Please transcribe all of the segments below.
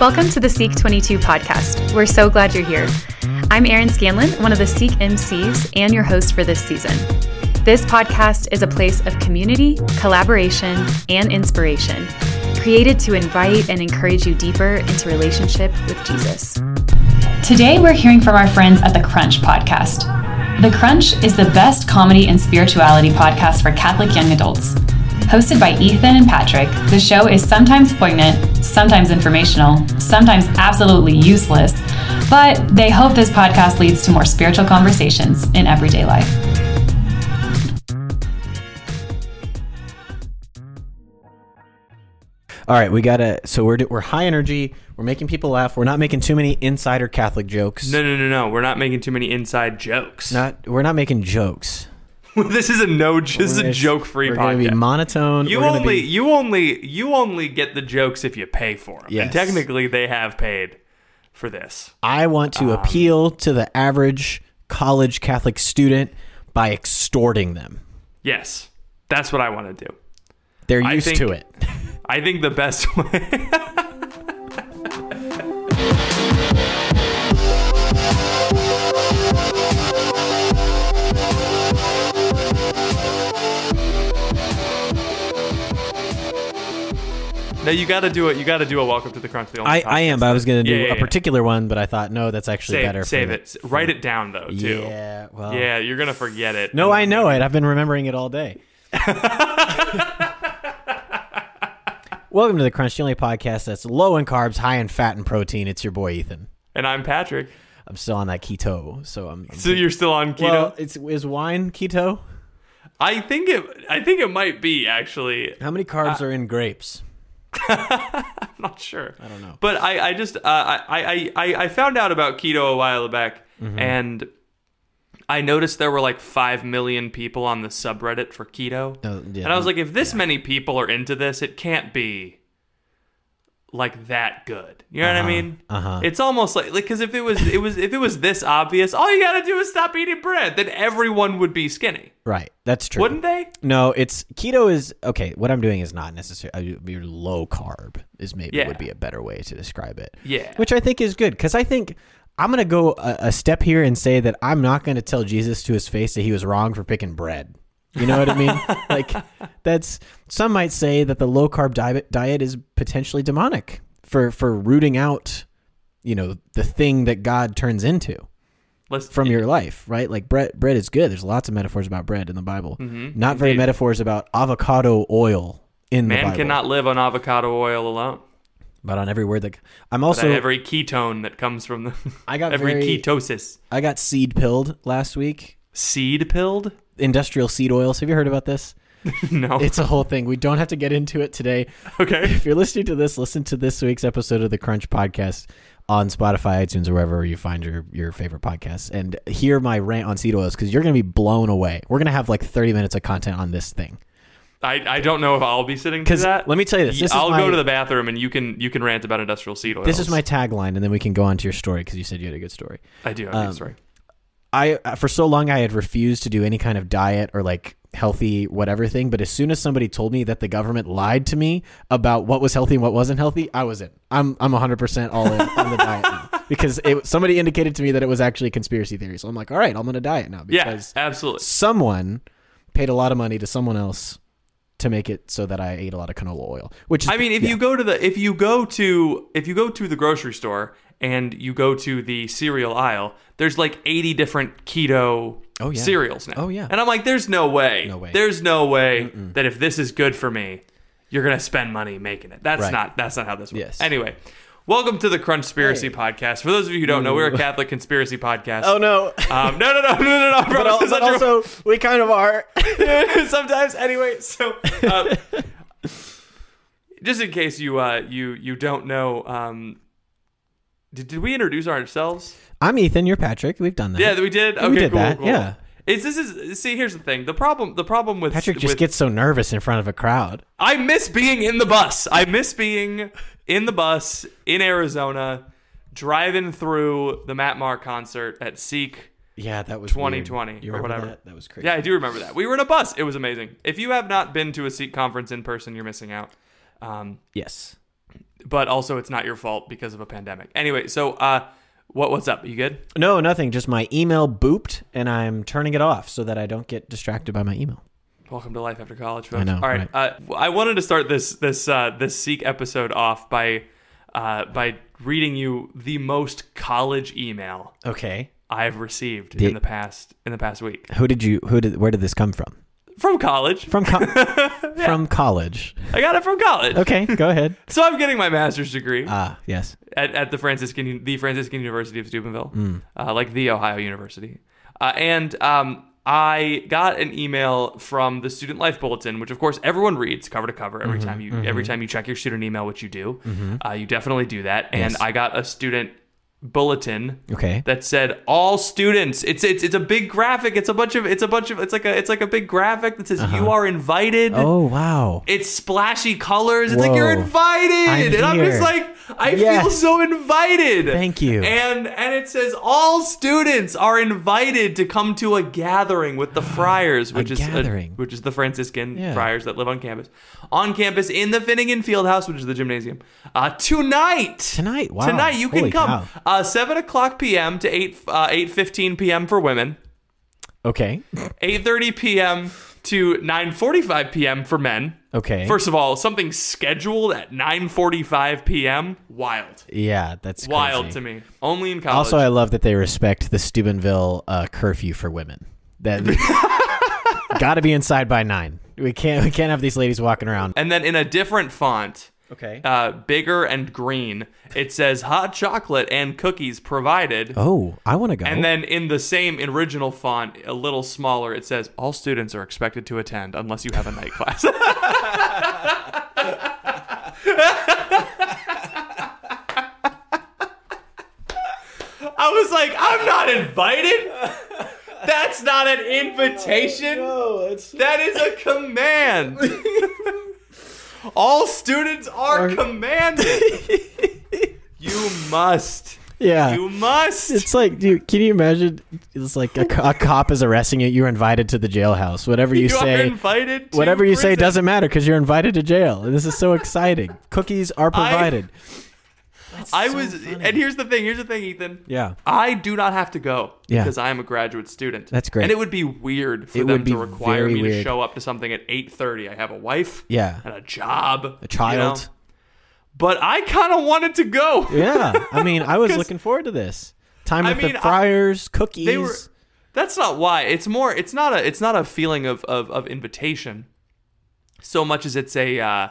Welcome to the Seek 22 podcast. We're so glad you're here. I'm Erin Scanlon, one of the Seek MCs and your host for this season. This podcast is a place of community, collaboration, and inspiration, created to invite and encourage you deeper into relationship with Jesus. Today, we're hearing from our friends at the Crunch podcast. The Crunch is the best comedy and spirituality podcast for Catholic young adults. Hosted by Ethan and Patrick, the show is sometimes poignant, sometimes informational, sometimes absolutely useless, but they hope this podcast leads to more spiritual conversations in everyday life. All right, we gotta. So we're we're high energy. We're making people laugh. We're not making too many insider Catholic jokes. No, no, no, no. We're not making too many inside jokes. Not. We're not making jokes. this is a no. This is a joke-free We're gonna be podcast. monotone. you We're gonna only, be- you only, you only get the jokes if you pay for them. Yes. And technically, they have paid for this. I want to Um, appeal to the average college Catholic student by extorting them. Yes, that's what I want to do. They're I used think- to it. I think the best way. No, you got to do it. You got to do a welcome to the crunch. The only I, I am, but I was gonna do Yeah, yeah, a yeah. particular one, but I thought no, that's actually Save, better. save for it. the- Write it down though too. Yeah. Well. Yeah, you're gonna forget it. No, I know it. I've been remembering it all day. Welcome to the Crunch, the only podcast that's low in carbs, high in fat and protein. It's your boy Ethan. And I'm Patrick. I'm still on that keto, so I'm. I'm So you're still on keto? well, it's is wine keto. I think it. I think it might be actually. How many carbs are in grapes? I'm not sure. I don't know. But I, I just, uh, I, I, I, I found out about keto a while back, Mm-hmm. and I noticed there were like five million people on the subreddit for keto, Oh, yeah, and I was like, if this many people are into this, it can't be like that good. You know what I mean? uh-huh. It's almost like like because if it was it was if it was this obvious, all you gotta do is stop eating bread, then everyone would be skinny, right. That's true. wouldn't they? No, it's keto is okay. What I'm doing is not necessarily you're low carb is maybe Yeah. would be a better way to describe it. Yeah. which I think is good because I think I'm gonna go a, a step here and say that I'm not gonna tell Jesus to his face that he was wrong for picking bread. You know what I mean? like that's some might say that the low carb diet diet is potentially demonic for for rooting out, you know, the thing that God turns into Let's from your life, right? Like bread bread is good. There's lots of metaphors about bread in the Bible. Mhm, Not very indeed. metaphors about avocado oil in the Bible. man cannot live on avocado oil alone. but on every word that I'm But also every ketone that comes from the I got every very ketosis. I got seed pilled last week. Seed pilled? Industrial seed oils. Have you heard about this? no. It's a whole thing. We don't have to get into it today. okay. If you're listening to this, listen to this week's episode of the Crunch podcast on Spotify, iTunes, or wherever you find your, your favorite podcasts, and hear my rant on seed oils because you're going to be blown away. We're going to have like 30 minutes of content on this thing. I, I don't know if I'll be sitting Because that. let me tell you this. This I'll my, go to the bathroom and you can you can rant about industrial seed oils. This is my tagline, and then we can go on to your story because you said you had a good story. I do I have a um, good story. I uh, for so long I had refused to do any kind of diet or like healthy whatever thing, but as soon as somebody told me that the government lied to me about what was healthy and what wasn't healthy, I was in. I'm I'm 100% all in on the diet now because it, somebody indicated to me that it was actually a conspiracy theory. So I'm like, "All right, I'm going to diet now Yeah, because absolutely. someone paid a lot of money to someone else to make it so that I ate a lot of canola oil." Which is I mean, if yeah. you go to the if you go to if you go to the grocery store and you go to the cereal aisle, there's like 80 different keto Oh, yeah. cereals now. Oh, yeah. And I'm like, there's no way. No way. There's no way that if this is good for me, you're gonna spend money making it. That's Right. not that's not how this works. Yes. Anyway. Welcome to the Crunchspiracy podcast. For those of you who don't know, we're a Catholic conspiracy podcast. Oh no. Um, no, no, no, no, no, no. But al- but not true. also we kind of are. sometimes anyway so um, just in case you uh you you don't know um did, did we introduce ourselves I'm Ethan, you're Patrick. We've done that. yeah we did okay we did cool, that. cool. Yeah. it's this is see here's the thing the problem the problem with Patrick just with- gets so nervous in front of a crowd. i miss being in the bus i miss being in the bus in arizona driving through the matt Maher concert at seek Yeah, that was 2020 weird. You or whatever. That? that was crazy. Yeah, I do remember that. We were in a bus. It was amazing. If you have not been to a Seek conference in person, you're missing out. Um, Yes. But also it's not your fault because of a pandemic. Anyway, so uh, what what's up? You good? No, nothing. Just my email booped, and I'm turning it off so that I don't get distracted by my email. Welcome to life after college, folks. I know, All right, uh, I wanted to start this this uh, this Seek episode off by uh, by reading you the most college email Okay. I've received in the past in the past week Who did you? Who did? Where did this come from? From college. From co- from college. I got it from college. Okay, go ahead. So I'm getting my master's degree Ah, yes. at, at the Franciscan the Franciscan University of Steubenville, Mm. uh, like the Ohio University, uh, and um, I got an email from the Student Life Bulletin, which of course everyone reads cover to cover Mm-hmm, every time you every time you check your student email, which you do. Uh, you definitely do that, and Yes. I got a student bulletin Okay. that said all students it's it's it's a big graphic it's a bunch of it's a bunch of it's like a it's like a big graphic that says you are invited Uh-huh. Oh wow. it's splashy colors. It's like you're invited, I'm and I'm just like, I Yes. feel so invited. Thank you. And and it says all students are invited to come to a gathering with the friars, which is gathering. which is the Franciscan Yeah. friars that live on campus, on campus in the Finnegan Fieldhouse, which is the gymnasium, uh, tonight. Tonight. Wow. Tonight you can Holy come. Uh, Seven o'clock p.m. to eight uh, eight fifteen p.m. for women. Okay. 8:30 p.m. to 9:45 p.m. for men. Okay. First of all, something scheduled at 9:45 p.m. Wild, yeah, that's wild crazy. to me. Only in college. Also, I love that they respect the Steubenville uh, curfew for women. That got to be inside by nine. We can't. We can't have these ladies walking around. and then in a different font, Okay. uh, bigger and green, it says hot chocolate and cookies provided. oh, I want to go. And then in the same original font, a little smaller, it says all students are expected to attend unless you have a night class. I was like, I'm not invited. That's not an invitation. No, it's That is a command. All students are commanded. You must. yeah. You must. it's like, dude, can you imagine? It's like a, a cop is arresting you. You're invited to the jailhouse. Whatever you, You are say, invited. To whatever you say doesn't matter because you're invited to jail. And this is so exciting. Cookies are provided. I so was, funny. and here's the thing. Here's the thing, Ethan. yeah. I do not have to go Yeah. because I am a graduate student. That's great. And it would be weird for It them would be to require very me to weird. show up to something at 8:30. I have a wife Yeah. and a job, A child. you know? But I kind of wanted to go. Yeah. I mean, I was looking forward to this. Time I with mean, the I- friars, cookies. They were. That's not why. It's more. It's not a. It's not a feeling of of, of invitation, so much as it's a uh,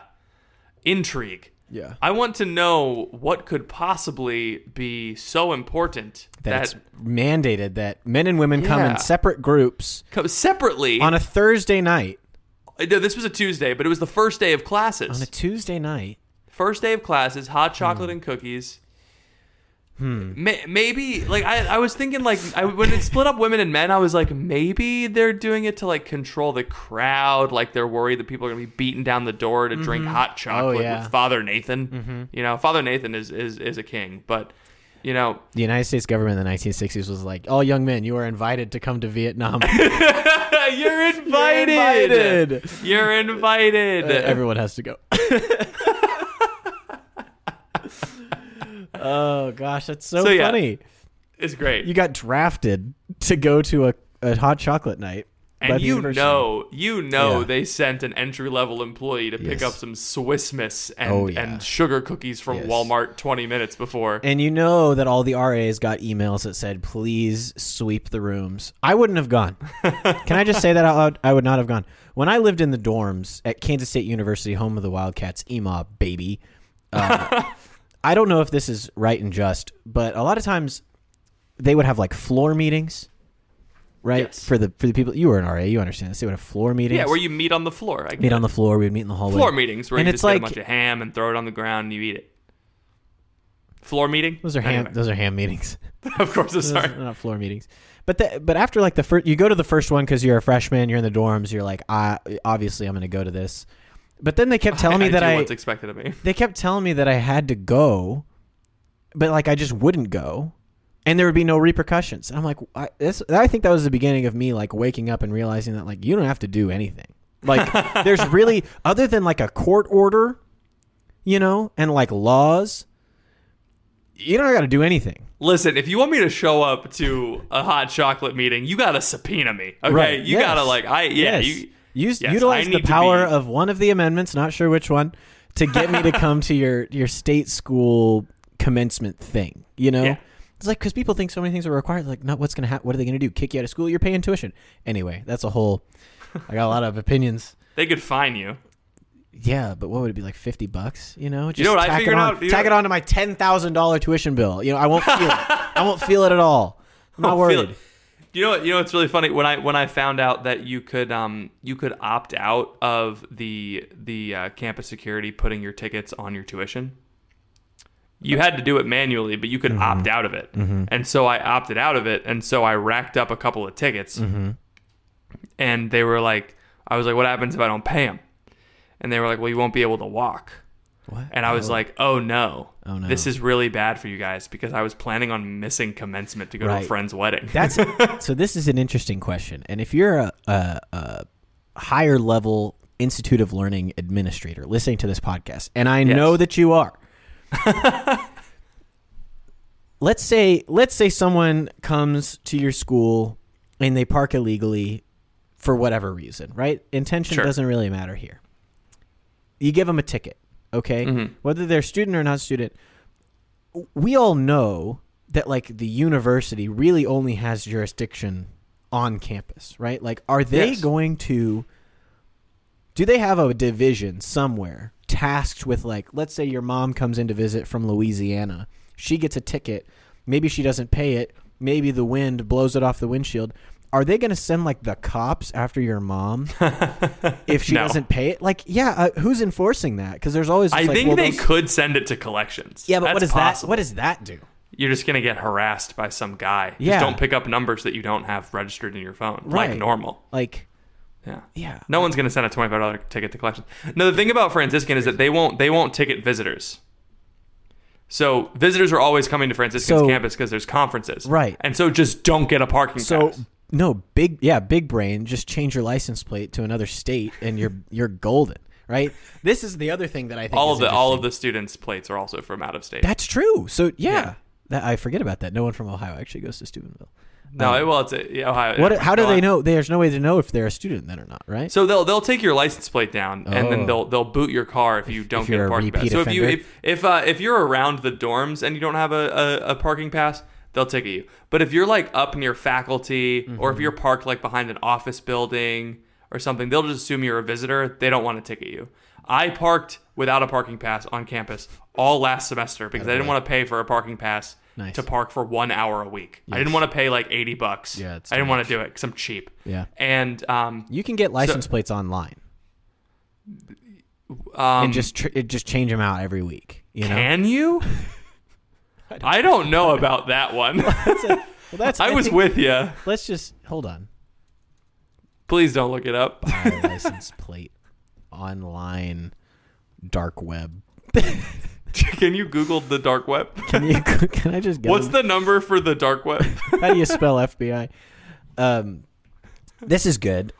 intrigue. Yeah. I want to know what could possibly be so important That, that, it's mandated that men and women come in separate groups co- separately. on a Thursday night. Uh, no, this was a Tuesday, but it was the first day of classes. On a Tuesday night. first day of classes, hot chocolate and cookies. Hmm. maybe like I, I was thinking like I, when it split up women and men, I was like maybe they're doing it to like control the crowd. Like they're worried that people are gonna be beating down the door to drink mm-hmm. hot chocolate Oh, yeah. with Father Nathan. Mm-hmm. You know, Father Nathan is, is is a king, but you know, The United States government in the 1960s was like, all young men, you are invited to come to Vietnam. you're invited. invited. You're invited. Uh, everyone has to go. oh, gosh. That's so, So, yeah. funny. it's great. You got drafted to go to a, a hot chocolate night. And you know, you know, Yeah. they sent an entry level employee to pick Yes. up some Swiss Miss and, Oh, yeah. and sugar cookies from Yes. Walmart 20 minutes before. And you know that all the RAs got emails that said, please sweep the rooms. I wouldn't have gone. Can I just say that out loud? I would not have gone. When I lived in the dorms at Kansas State University, home of the Wildcats, EMAW, baby, uh, I don't know if this is right and just, but a lot of times they would have like floor meetings, right? Yes. For the for the people, you were an RA, you understand this. They would have floor meetings. yeah, where you meet on the floor. I meet get on the floor. We'd meet in the hallway. floor meetings where And you it's just get like- a bunch of ham and throw it on the ground and you eat it. Floor meeting? Those are ham. Anyway. Those are ham meetings. of course, I'm Those sorry. are not floor meetings. But the, but after like the first, you go to the first one because you're a freshman, you're in the dorms, you're like, I obviously I'm going to go to this. But then they kept telling me that I, what's expected of me. they kept telling me that I had to go, but like I just wouldn't go, and there would be no repercussions. And I'm like, I, this, I think that was the beginning of me like waking up and realizing that like you don't have to do anything. Like there's really other than like a court order, you know, and like laws, you don't got to do anything. Listen, if you want me to show up to a hot chocolate meeting, you gotta subpoena me. Okay, Right, you yes. gotta like I yeah yes. you. Use, yes, utilize the power be- of one of the amendments, not sure which one, to get me to come to your your state school commencement thing. You know, Yeah. it's like because people think so many things are required. Like, not what's gonna happen? What are they gonna do? Kick you out of school? You're paying tuition anyway. That's a whole. I got a lot of opinions. They could fine you. Yeah, but what would it be like fifty bucks? You know, just know what I tack figured it on, out? You Tack know- it on to my ten thousand dollar tuition bill. You know, I won't feel it. I won't feel it at all. I'm not worried. You know what? You know it's really funny when I when I found out that you could um you could opt out of the the uh, campus security putting your tickets on your tuition. You had to do it manually, but you could Mm-hmm. opt out of it. And so I opted out of it, and so I racked up a couple of tickets. Mm-hmm. And they were like, I was like, "What happens if I don't pay them?" And they were like, "Well, you won't be able to walk." What? And I was oh. like, "Oh no, Oh, no. this is really bad for you guys because I was planning on missing commencement to go to a friend's wedding." That's so. This is an interesting question, and if you're a, a, a higher level Institute of Learning administrator listening to this podcast, and I Yes. know that you are, let's say let's say someone comes to your school and they park illegally for whatever reason, right? Intention Sure. doesn't really matter here. You give them a ticket, okay? Mhm. Whether they're student or not student, we all know that like the university really only has jurisdiction on campus, right? Like are they Yes. going to do they have a division somewhere tasked with like let's say your mom comes in to visit from Louisiana. She gets a ticket, maybe she doesn't pay it, maybe the wind blows it off the windshield. Are they going to send like the cops after your mom if she No. doesn't pay it? Like, yeah, uh, who's enforcing that? Because there's always. I like, think well, they those- could send it to collections. Yeah, but That's what does possible. that? What does that do? You're just gonna get harassed by some guy. Yeah. Just don't pick up numbers that you don't have registered in your phone, Right. like normal. Like, Yeah. yeah, No one's gonna send a twenty five dollar ticket to collections. No, the thing about Franciscan is that they won't they won't ticket visitors. So visitors are always coming to Franciscan's So- campus because there's conferences, Right. And so just don't get a parking So pass. No, big yeah, big brain. Just change your license plate to another state, and you're you're golden, right? This is the other thing that I think All is of the all of the students' plates are also from out of state. That's true. So yeah, Yeah. That, I forget about that. No one from Ohio actually goes to Steubenville. no, um, well, it's a, yeah, Ohio. What? How do they know? There's no way to know if they're a student then or not, right? So they'll they'll take your license plate down and Oh. then they'll they'll boot your car if you don't if get a parking pass. So if you if if uh, if you're around the dorms and you don't have a, a, a parking pass, they'll ticket you. But if you're like up near faculty or Mm-hmm. if you're parked like behind an office building or something, they'll just assume you're a visitor. They don't want to ticket you. I parked without a parking pass on campus all last semester because I didn't want to pay for a parking pass Nice. to park for one hour a week. I didn't want to pay like eighty bucks. Yeah, I didn't want to do it because I'm cheap. Yeah. And um, You can get license plates online um and just tr- it just change them out every week. You know, Can you? I don't know about that one. well, that's I was think- with you. Let's just hold on. Please don't look it up. Buy license plate online dark web. Can you Google the dark web? Can you? Can I just? Go What's the number for the dark web? How do you spell FBI? Um, this is good.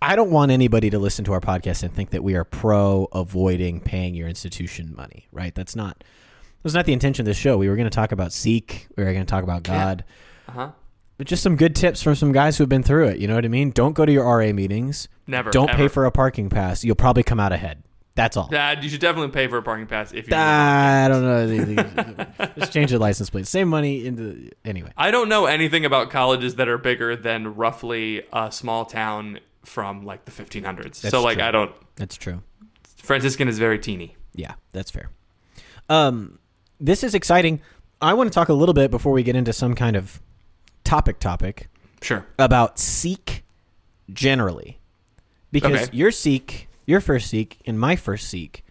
I don't want anybody to listen to our podcast and think that we are pro avoiding paying your institution money. Right? That's not. That's not the intention of this show. We were going to talk about Seek. We were going to talk about God. Uh huh. But just some good tips from some guys who've been through it. You know what I mean? Don't go to your RA meetings. Never. Don't pay for a parking pass. You'll probably come out ahead. That's all. Dad, you should definitely pay for a parking pass if you. I don't know. Just change the license plate. Same money into anyway. I don't know anything about colleges that are bigger than roughly a small town from like the 1500s. That's so like true. I don't. That's true. Franciscan is very teeny. Yeah, that's fair. Um, this is exciting. I want to talk a little bit before we get into some kind of topic topic Sure. about Seek generally, because Okay. your Seek, your first Seek, and my first Seek,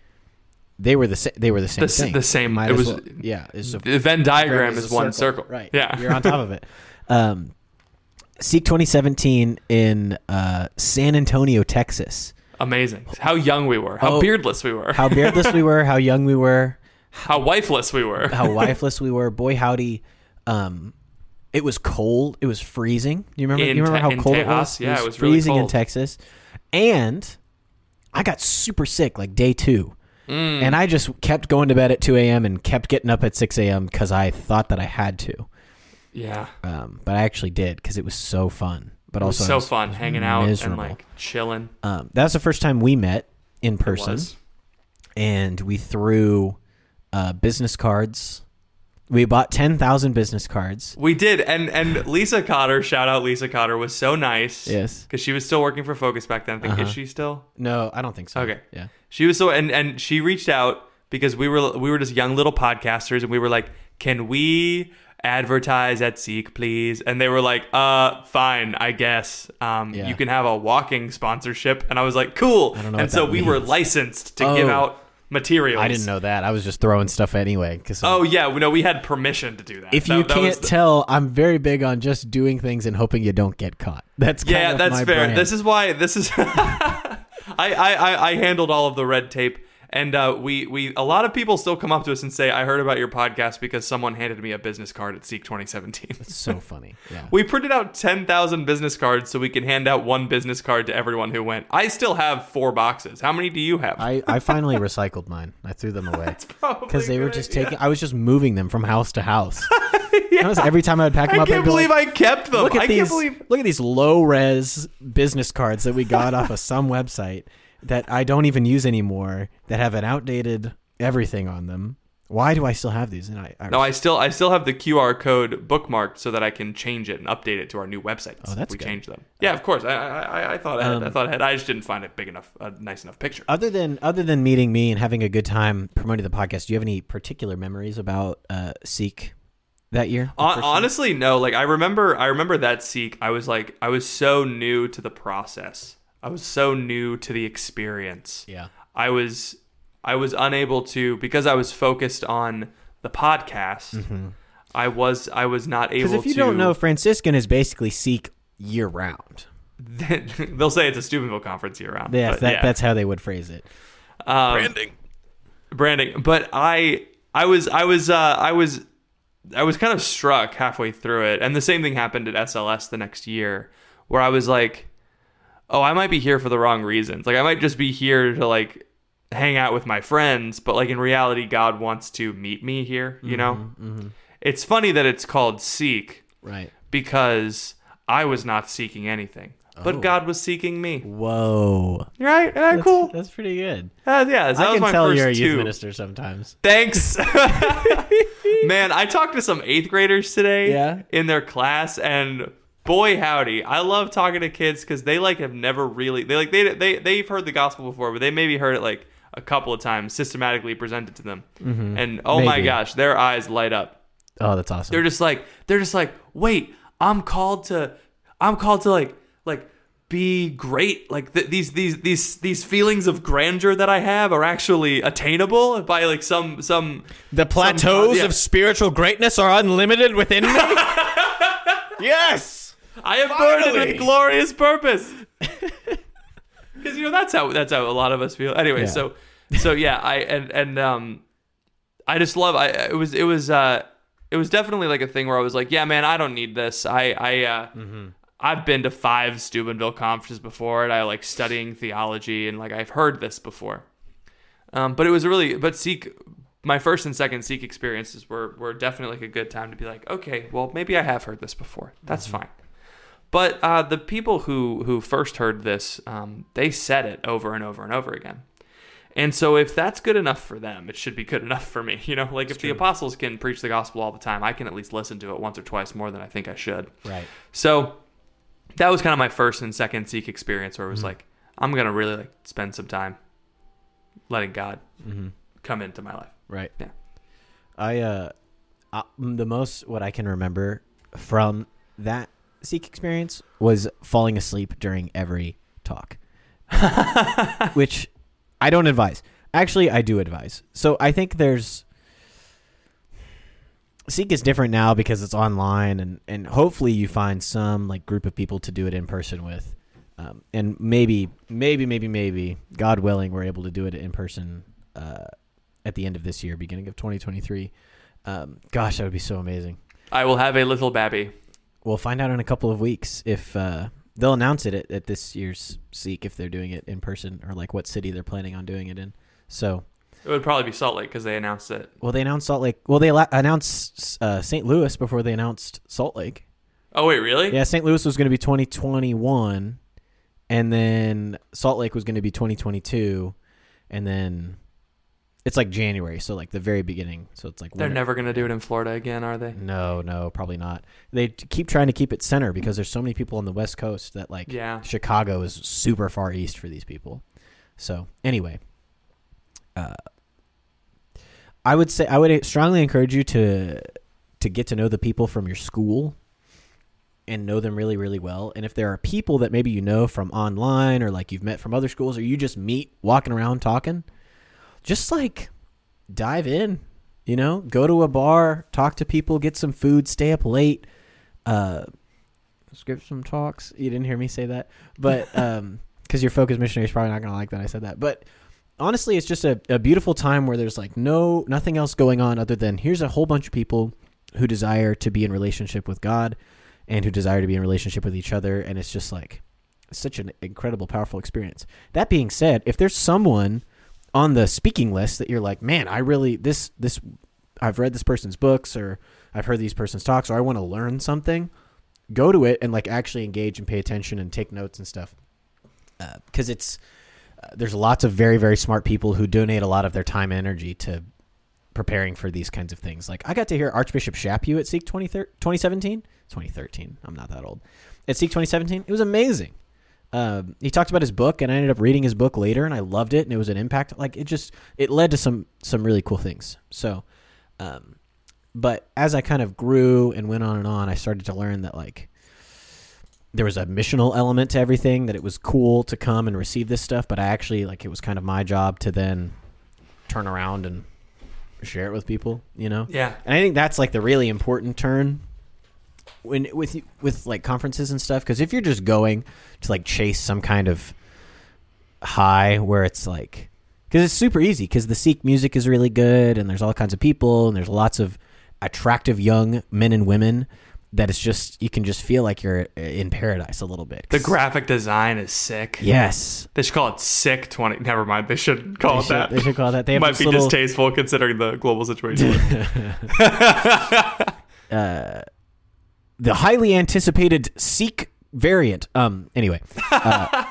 they were the sa- they were the same The thing. the same- Might it was- well- yeah. It's a The Venn diagram is is one circle. right? Yeah. you're on top of it. Um, Seek 2017 in uh, San Antonio, Texas. Amazing. How young we were. How Oh. beardless we were. How beardless we were, how young we were, How wifeless we were. how wifeless we were. Boy, howdy. Um, it was cold. It was freezing. You remember? In you remember Te- how in cold it was? Yeah, it was really freezing in cold. Texas. And I got super sick like day 2 and I just kept going to bed at 2 a.m. and kept getting up at 6 a.m. because I thought that I had to. Yeah. Um, but I actually did because it was so fun. But It was also so was fun hanging out miserable. and like chilling. Um, that was the first time we met in It person, was. and we threw uh, business cards. We bought ten thousand business cards. We did, and and Lisa Cotter, shout out Lisa Cotter, was so nice. Yes. because she was still working for Focus back then. I think Uh-huh. is she still? No, I don't think so. Okay. Yeah. She was so, and and she reached out because we were we were just young little podcasters, and we were like, can we advertise at Seek, please? And they were like, uh, fine, I guess. Um, Yeah. you can have a walking sponsorship, and I was like, cool. I don't know and so we were licensed to give Oh. out materials. I didn't know that. I was just throwing stuff anyway. Cause Oh yeah, no, we had permission to do that. if That- you that can't the- tell, I'm very big on just doing things and hoping you don't get caught. That's kind Yeah, of that's fair. brand. This is why this is. I, I I handled all of the red tape, and uh, we we a lot of people still come up to us and say, "I heard about your podcast because someone handed me a business card at Seek 2017." It's so funny. Yeah. we printed out 10,000 business cards so we can hand out one business card to everyone who went. I still have four boxes. How many do you have? I, I finally recycled mine. I threw them away because they were just idea. taking. I was just moving them from house to house. That was every time I would pack them I up. can't I'd believe like, I kept them. look at I these. can't believe. Look at these low res business cards that we got off of some website that I don't even use anymore. That have an outdated everything on them. Why do I still have these? And I, I No, I still I still have the QR code bookmarked so that I can change it and update it to our new websites. Oh, that's we good. changed them. Yeah, of course. I I, I, I thought ahead. I Um, thought ahead. I just didn't find it big enough, a nice enough picture. other than other than meeting me and having a good time promoting the podcast, do you have any particular memories about uh, Seek that year? Hon- honestly, no. Like I remember, I remember that Seek. I was like, I was so new to the process. I was so new to the experience. yeah. I was, I was unable to because I was focused on the podcast. I was, I was not able. Because if you to, don't know, Franciscan is basically Seek year round. they'll say it's a Steubenville conference year round. Yes, that, yeah. that's how they would phrase it. Um, branding branding but i i was i was uh i was i was kind of struck halfway through it and the same thing happened at sls the next year where i was like oh i might be here for the wrong reasons like i might just be here to like hang out with my friends but like in reality god wants to meet me here you know it's funny that it's called seek Right. because i was not seeking anything but Oh. god was seeking me Whoa. right That's, cool That's pretty good. Uh, yeah, that I was can my tell first you're a youth two. minister sometimes. Thanks. Man, I talked to some eighth graders today Yeah? in their class, and boy howdy, I love talking to kids because they like have never really they like they they they've heard the gospel before, but they maybe heard it like a couple of times systematically presented to them, mm-hmm. and oh my gosh, their eyes light up. Oh, that's awesome. They're just like they're just like wait, I'm called to I'm called to like like be great like th- these these these these feelings of grandeur that I have are actually attainable by like some some the plateaus yeah. of spiritual greatness are unlimited within me. yes. I am burdened Finally! with glorious purpose. Because you know that's how that's how a lot of us feel. Anyway, Yeah. so so yeah, I and and um, I just love. I it was it was uh it was definitely like a thing where I was like, yeah, man, I don't need this. I I uh, I've been to five Steubenville conferences before, and I like studying theology, and like I've heard this before. Um, but it was really but Seek. My first and second Seek experiences were were definitely like a good time to be like, okay, well maybe I have heard this before. That's fine. But uh, the people who who first heard this, um, they said it over and over and over again. And so if that's good enough for them, it should be good enough for me. You know, like if the apostles can preach the gospel all the time, I can at least listen to it once or twice more than I think I should. Right. So that was kind of my first and second Seek experience where it was like, I'm gonna really like spend some time letting God come into my life. Right. Yeah. I uh, uh the most what I can remember from that Seek experience was falling asleep during every talk, which I don't advise. Actually, I do advise. So I think there's Seek is different now because it's online, and and hopefully you find some like group of people to do it in person with, um, and maybe maybe maybe maybe God willing we're able to do it in person uh, at the end of this year, beginning of 2023. Um, gosh, that would be so amazing. I will have a little babby. We'll find out in a couple of weeks if uh, they'll announce it at, at this year's Seek if they're doing it in person or like what city they're planning on doing it in. So It would probably be Salt Lake because they announced it. Well, they announced Salt Lake. Well, they la- announced uh, St. Louis before they announced Salt Lake. Oh wait, really? Yeah, St. Louis was going to be 2021, and then Salt Lake was going to be 2022, and then it's like January, so like the very beginning. So it's like They're never gonna do it in Florida again, are they? No, no, probably not. They t- keep trying to keep it center because there's so many people on the West Coast that like Yeah. Chicago is super far east for these people. So anyway, uh, I would say I would strongly encourage you to to get to know the people from your school and know them really really well. And if there are people that maybe you know from online or like you've met from other schools or you just meet walking around talking, just like dive in. You know, go to a bar, talk to people, get some food, stay up late. Uh, skip some talks. You didn't hear me say that, but um, because your focus missionary is probably not going to like that I said that. But honestly, it's just a, a beautiful time where there's like no nothing else going on other than here's a whole bunch of people who desire to be in relationship with God and who desire to be in relationship with each other, and it's just like such an incredible, powerful experience. That being said, if there's someone on the speaking list that you're like, man, I really this this I've read this person's books or I've heard these person's talks or I want to learn something, go to it and like actually engage and pay attention and take notes and stuff. Because it's uh, there's lots of very very smart people who donate a lot of their time and energy to preparing for these kinds of things. Like I got to hear Archbishop Chaput at Seek 2017, 2013. I'm not that old. At Seek 2017, it was amazing. Um, he talked about his book, and I ended up reading his book later, and I loved it, and it was an impact. Like it just it led to some some really cool things. So, um, but as I kind of grew and went on and on, I started to learn that like there was a missional element to everything. That it was cool to come and receive this stuff, but I actually like it was kind of my job to then turn around and share it with people. You know, Yeah. and I think that's like the really important turn when with with like conferences and stuff. Because if you're just going to like chase some kind of high where it's like, because it's super easy. Because the Seek music is really good, and there's all kinds of people, and there's lots of attractive young men and women that it's just you can just feel like you're in paradise a little bit. The graphic design is sick. yes, They should call it Sick 20. Never mind. They should call they it should, that. they should call that. They have Might be little, distasteful considering the global situation. uh, the highly anticipated Seek variant. Um. Anyway, uh,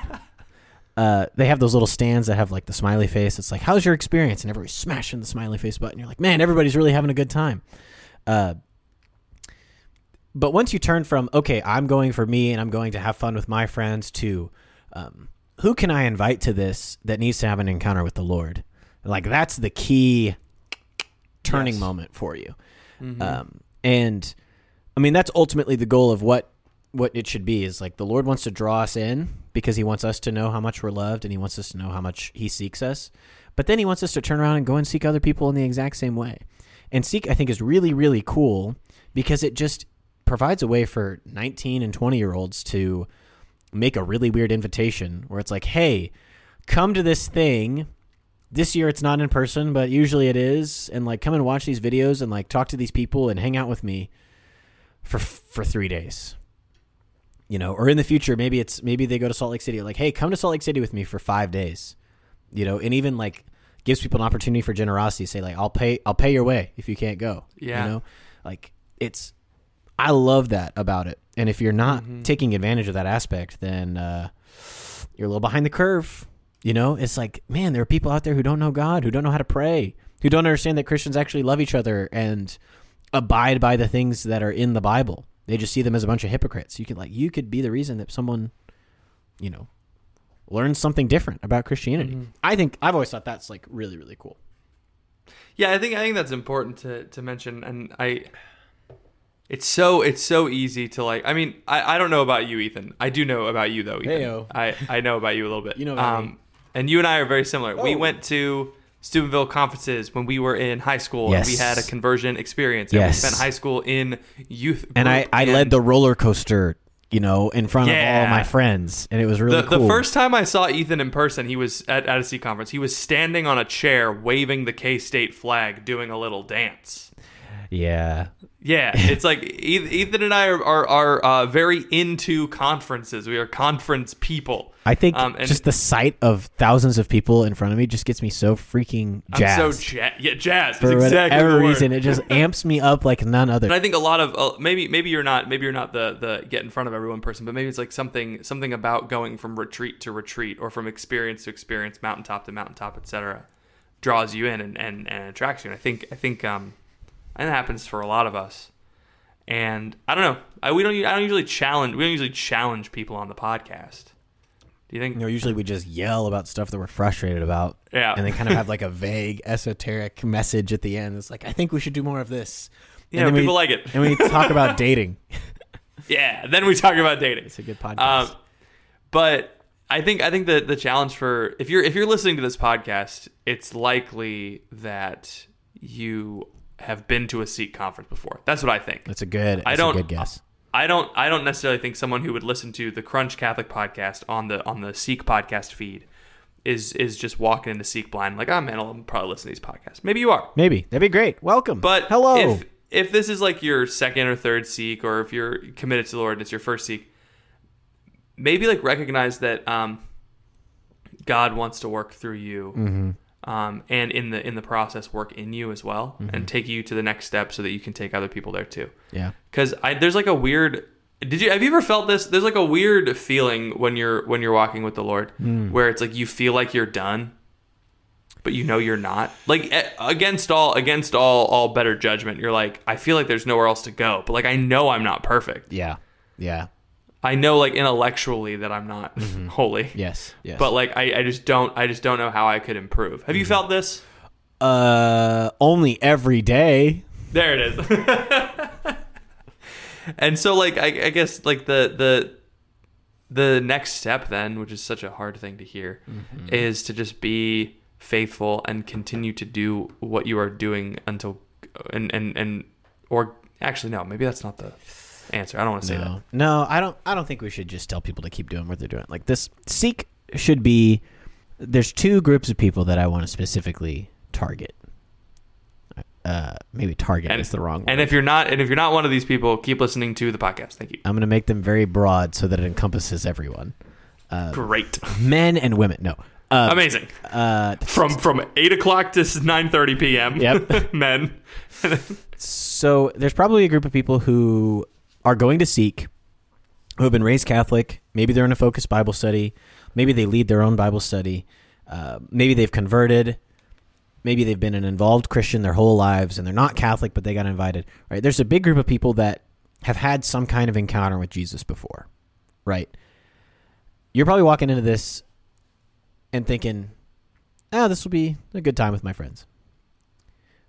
uh, they have those little stands that have like the smiley face. It's like, how's your experience? And everybody's smashing the smiley face button. You're like, man, everybody's really having a good time. Uh. But once you turn from okay, I'm going for me and I'm going to have fun with my friends to um, who can I invite to this that needs to have an encounter with the Lord? Like that's the key turning Yes. moment for you. Mhm. Um, and I mean that's ultimately the goal of what what it should be is like the Lord wants to draw us in because he wants us to know how much we're loved and he wants us to know how much he seeks us. But then he wants us to turn around and go and seek other people in the exact same way. And seek I think is really really cool because it just provides a way for 19 and 20 year olds to make a really weird invitation where it's like, "Hey, come to this thing this year it's not in person, but usually it is, and like come and watch these videos and like talk to these people and hang out with me for for three days. You know, or in the future, maybe it's maybe they go to Salt Lake City. Like, hey, come to Salt Lake City with me for five days. You know, and even like gives people an opportunity for generosity. Say like, I'll pay, I'll pay your way if you can't go. Yeah. You know, like it's. I love that about it. And if you're not Mhm. taking advantage of that aspect, then uh, you're a little behind the curve. You know, it's like, man, there are people out there who don't know God, who don't know how to pray, who don't understand that Christians actually love each other and abide by the things that are in the Bible. They just see them as a bunch of hypocrites. You could like you could be the reason that someone, you know, learns something different about Christianity. Mhm. I think I've always thought that's like really really cool. Yeah, I think I think that's important to, to mention, and I. It's so it's so easy to like. I mean, I, I don't know about you, Ethan. I do know about you though. Ethan. Heyo. I I know about you a little bit. You know about um, me. and you and I are very similar. We Oh. went to Steubenville conferences when we were in high school, and we had a conversion experience. And Yes. we spent high school in youth. And I I and led the roller coaster, you know, in front of all my friends, and it was really the, cool. the first time I saw Ethan in person, he was at, at a C conference. He was standing on a chair, waving the K State flag, doing a little dance. Yeah. Yeah, it's like Ethan and I are are, are uh, very into conferences. We are conference people. I think Um, and- just the sight of thousands of people in front of me just gets me so freaking jazzed. I'm so ja- yeah, jazz. For exactly whatever reason, it just amps me up like none other. And I think a lot of uh, maybe maybe you're not maybe you're not the the get in front of everyone person, but maybe it's like something something about going from retreat to retreat or from experience to experience, mountaintop to mountaintop, etc. draws you in and, and, and attracts you. And I think I think um and that happens for a lot of us. And I don't know. I we don't I don't usually challenge we don't usually challenge people on the podcast. Do you think? Know, usually we just yell about stuff that we're frustrated about. Yeah. And then kind of have like a vague, esoteric message at the end. It's like, I think we should do more of this. Yeah, people we, like it. And we talk about dating. Yeah, then we talk about dating. It's a good podcast. Um, but I think I think the the challenge for if you're if you're listening to this podcast, it's likely that you have been to a Seek conference before. That's what I think. That's a good, I don't- a good guess. I don't I don't necessarily think someone who would listen to the Crunch Catholic podcast on the on the Seek podcast feed is is just walking into Seek blind like, oh man, I'll probably listen to these podcasts. Maybe you are. Maybe. That'd be great. Welcome. But hello. If if this is like your second or third seek, or if you're committed to the Lord, and it's your first seek. Maybe like recognize that um, God wants to work through you, Mm-hmm. Um, and in the in the process work in you as well, and take you to the next step so that you can take other people there too. yeah. Because i there's like a weird. Did you have you ever felt this? There's like a weird feeling when you're when you're walking with the Lord, Hmm. where it's like you feel like you're done, but you know you're not. Like against all against all all better judgment, you're like I feel like there's nowhere else to go, but like I know I'm not perfect. Yeah. Yeah. I know like intellectually that I'm not mm-hmm. holy. Yes. Yes. But like I, I just don't I just don't know how I could improve. Have you mm-hmm. felt this? uh, only every day. There it is. and so like I, I guess like the the the next step then, which is such a hard thing to hear, mm-hmm. is to just be faithful and continue to do what you are doing until and and and or actually no, maybe that's not the answer. I don't want to say that. No, no, I don't. I don't think we should just tell people to keep doing what they're doing. Like this, seek should be. There's two groups of people that I want to specifically target. Uh, maybe target And- is the wrong. And if you're not and if you're not one of these people, keep listening to the podcast. Thank you. I'm going to make them very broad so that it encompasses everyone, Great. men and women. No, uh, Amazing. uh, From from eight o'clock to nine thirty PM. Yep. Men. So there's probably a group of people who are going to seek, who have been raised Catholic. Maybe they're in a focused Bible study. Maybe they lead their own Bible study. Uh, maybe they've converted. Maybe they've been an involved Christian their whole lives and they're not Catholic, but they got invited. Right? There's a big group of people that have had some kind of encounter with Jesus before. Right? You're probably walking into this and thinking, "Oh, this will be a good time with my friends."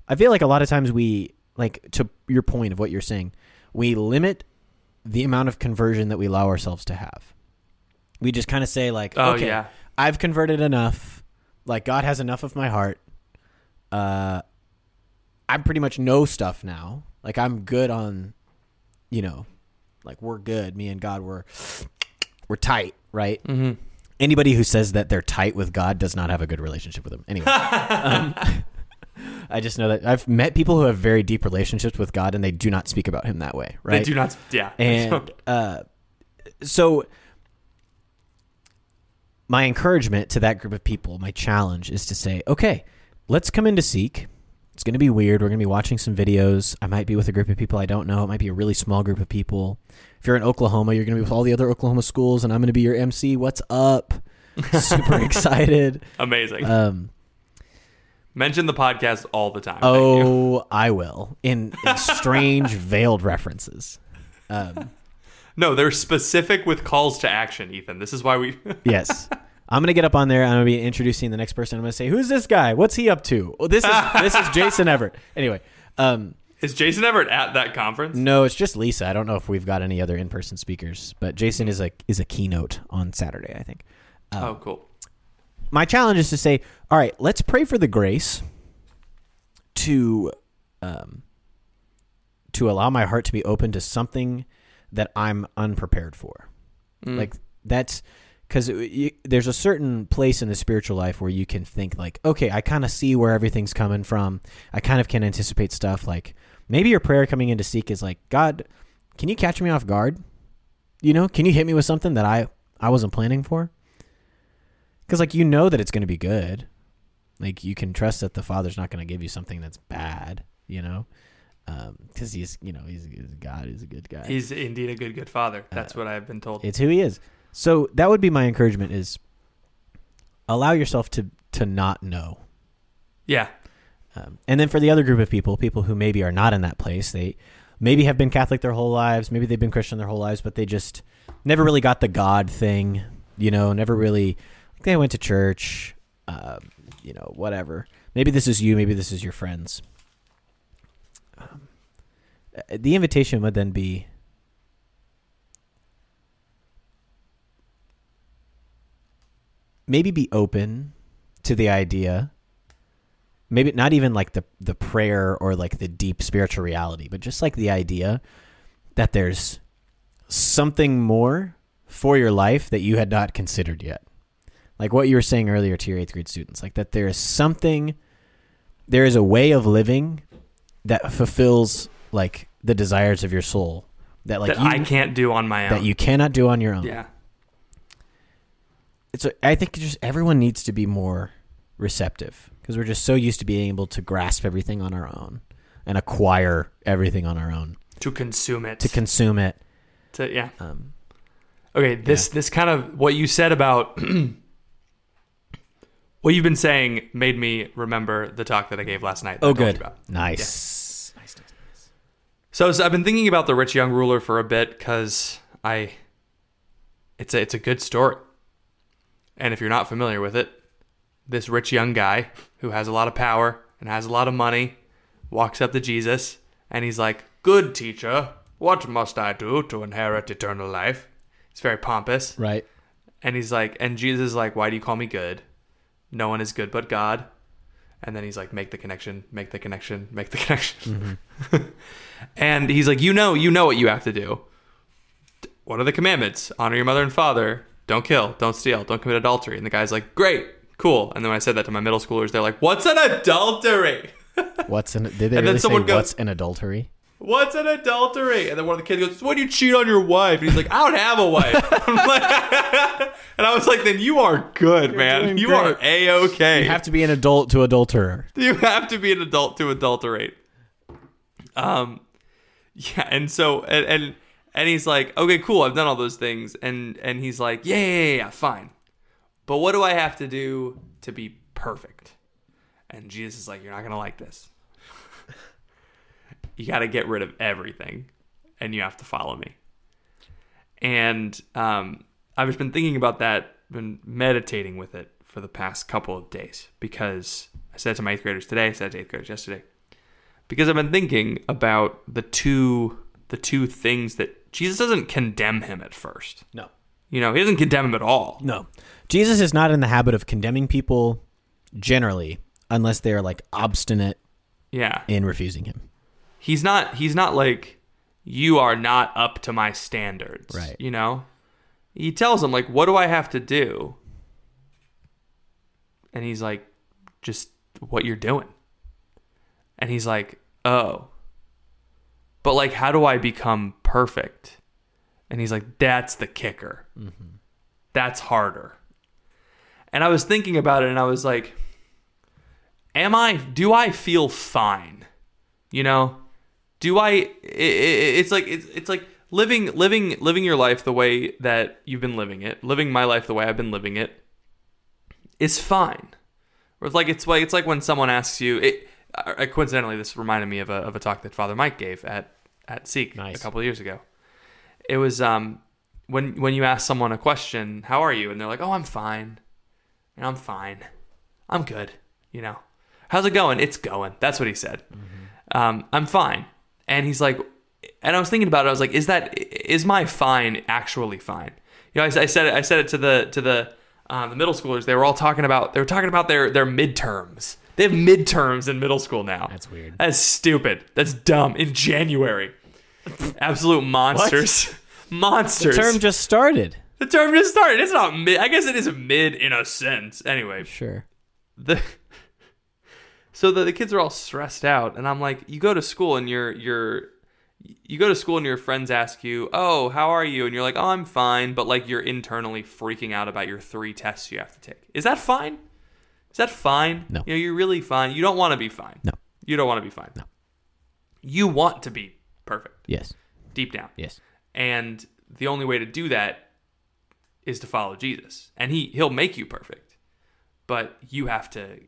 I feel like a lot of times we like to your point of what you're saying, we limit the amount of conversion that we allow ourselves to have. We just kind of say like, Oh, okay, yeah. I've converted enough. Like God has enough of my heart. Uh, I pretty much know stuff now. Like I'm good on, you know, like we're good. Me and God, we're we're tight, right? Mm-hmm. Anybody who says that they're tight with God does not have a good relationship with Him. Anyway, um, I just know that I've met people who have very deep relationships with God, and they do not speak about Him that way, right? They do not yeah. and uh, so my encouragement to that group of people, my challenge is to say, okay, let's come in to seek. It's going to be weird. We're going to be watching some videos. I might be with a group of people I don't know. It might be a really small group of people. If you're in Oklahoma, you're going to be with all the other Oklahoma schools, and I'm going to be your MC. What's up? Super excited. Amazing. Um, Mention the podcast all the time. Oh, I will in, in strange veiled references. Um, No, they're specific with calls to action, Ethan. This is why we Yes. I'm gonna get up on there. I'm gonna be introducing the next person. I'm gonna say, "Who's this guy? What's he up to?" Well, this is this is Jason Evert. Anyway, um, Is Jason Evert at that conference? no, it's just Lisa. I don't know if we've got any other in-person speakers, but Jason is a is a keynote on Saturday. I think. oh, cool. My challenge is to say, all right, let's pray for the grace to, um, to allow my heart to be open to something that I'm unprepared for. Mm. Like that's because there's a certain place in the spiritual life where you can think like, okay, I kind of see where everything's coming from. I kind of can anticipate stuff. Like maybe your prayer coming into seek is like, God, can you catch me off guard? You know, can you hit me with something that I I wasn't planning for? Because like you know that it's going to be good. Like you can trust that the Father's not going to give you something that's bad. You know, because um, he's you know he's, he's God. He's a good guy. He's indeed a good good father. That's uh, what I've been told. It's who he is. So that would be my encouragement is allow yourself to to not know. Yeah. Um, and then for the other group of people, people who maybe are not in that place, they maybe have been Catholic their whole lives, maybe they've been Christian their whole lives, but they just never really got the God thing, you know, never really they went to church, uh, you know, whatever. Maybe this is you, maybe this is your friends. Um, the invitation would then be maybe be open to the idea maybe not even like the the prayer or like the deep spiritual reality but just like the idea that there's something more for your life that you had not considered yet like what you were saying earlier to your 8th grade students like that there is something there is a way of living that fulfills like the desires of your soul that like that you, I can't do on my own that you cannot do on your own. Yeah. It's a, I think just everyone needs to be more receptive because we're just so used to being able to grasp everything on our own and acquire everything on our own. To consume it. To consume it. To yeah. Um, okay this yeah. this kind of what you said about what you've been saying made me remember the talk that I gave last night. Oh, good. Nice. Yeah. nice. Nice, nice. So, so I've been thinking about the rich young ruler for a bit because I, it's a it's a good story. And if you're not familiar with it, this rich young guy who has a lot of power and has a lot of money walks up to Jesus and he's like, Good teacher, what must I do to inherit eternal life? It's very pompous. Right. And he's like, and Jesus is like, Why do you call me good? No one is good but God. And then he's like, Make the connection, make the connection, make the connection. Mm-hmm. and he's like, You know, you know what you have to do. What are the commandments? Honor your mother and father, don't kill, don't steal, don't commit adultery. And the guy's like, great, cool. And then when I said that to my middle schoolers, they're like, what's an adultery? what's an? Did they and really say goes, what's an adultery? What's an adultery? And then one of the kids goes, "When you cheat on your wife?" And he's like, "I don't have a wife." and I was like, "Then you are good, You're man. You great. are a okay. You have to be an adult to adulterer. You have to be an adult to adulterate." Um, yeah, and so and, and and he's like, okay, cool, I've done all those things. And and he's like, yeah, yeah, yeah, yeah, fine. But what do I have to do to be perfect? And Jesus is like, you're not gonna like this. You got to get rid of everything, and you have to follow me. And um, I've just been thinking about that, been meditating with it for the past couple of days because I said to my eighth graders today, I said to eighth graders yesterday, because I've been thinking about the two the two things that Jesus doesn't condemn him at first. No. You know, he doesn't condemn him at all. No. Jesus is not in the habit of condemning people generally unless they're like obstinate yeah. in refusing him. He's not he's not like you are not up to my standards. Right. You know? He tells him like what do I have to do? And he's like just what you're doing. And he's like, "Oh, but like, how do I become perfect? And he's like, that's the kicker. Mm-hmm. That's harder. And I was thinking about it and I was like, am I, do I feel fine? You know, do I, it, it, it's like, it's, it's like living, living, living your life the way that you've been living it, living my life the way I've been living it is fine. Or it's like, it's like, it's like when someone asks you, it, uh, coincidentally, this reminded me of a, of a talk that Father Mike gave at at Seek nice. a couple of years ago. It was um, when when you ask someone a question, "How are you?" and they're like, "Oh, I'm fine," and I'm fine, I'm good. You know, how's it going? It's going. That's what he said. Mm-hmm. Um, I'm fine, and he's like, and I was thinking about it. I was like, is that is my fine actually fine? You know, I, I said it. I said it to the to the uh, the middle schoolers. They were all talking about they were talking about their their midterms they have midterms in middle school now. That's weird. That's stupid. That's dumb. In January. Absolute monsters. monsters. The term just started. The term just started. It's not mid. I guess it is mid in a sense. Anyway, Sure. the so the, the kids are all stressed out, and I'm like, you go to school and you're you're you go to school and your friends ask you, "Oh, how are you?" and you're like, "Oh, I'm fine," but like you're internally freaking out about your three tests you have to take. Is that fine? Is that fine? No. You know, you're really fine. You don't want to be fine. No. You don't want to be fine. No. You want to be perfect Yes. deep down. Yes. And the only way to do that is to follow Jesus. And he he'll make you perfect. But you have to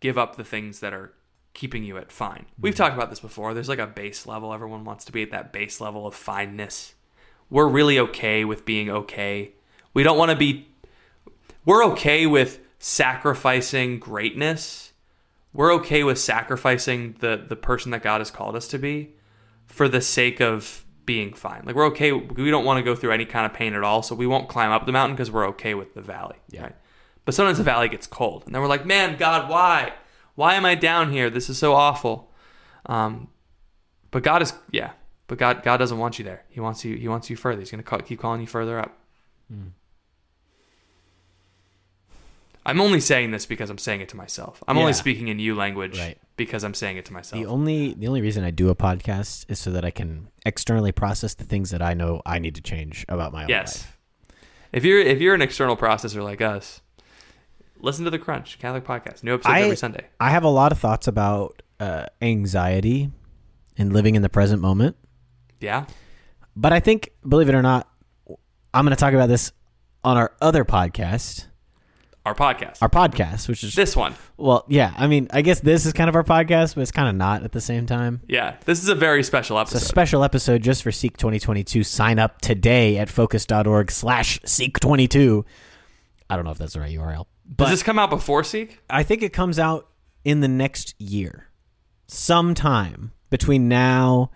give up the things that are keeping you at fine. We've mm-hmm. talked about this before. There's like a base level. Everyone wants to be at that base level of fineness. We're really okay with being okay. We don't want to be we're okay with sacrificing greatness. We're okay with sacrificing the the person that God has called us to be for the sake of being fine. Like we're okay. We don't want to go through any kind of pain at all, so we won't climb up the mountain because we're okay with the valley. Yeah. Right? But sometimes the valley gets cold, and then we're like, "Man, God, why? Why am I down here? This is so awful." Um, but God is, yeah. But God, God doesn't want you there. He wants you. He wants you further. He's going to call, keep calling you further up. I'm only saying this because I'm saying it to myself. I'm only speaking in you language Right. because I'm saying it to myself. The only the only reason I do a podcast is so that I can externally process the things that I know I need to change about my own Yes. life. If you're if you're an external processor like us, listen to the Crunch Catholic podcast. New episodes I- every Sunday. I have a lot of thoughts about uh, anxiety and living in the present moment. Yeah. But I think, believe it or not, I'm going to talk about this on our other podcast, Our podcast. our podcast, which is this one. well, yeah. I mean, I guess this is kind of our podcast, but it's kind of not at the same time. Yeah. This is a very special It's a special episode just for Seek 2022. Sign up today at focus.org slash Seek 22. I don't know if that's the right URL, Does this come out before Seek? I think it comes out in the next year. Sometime between now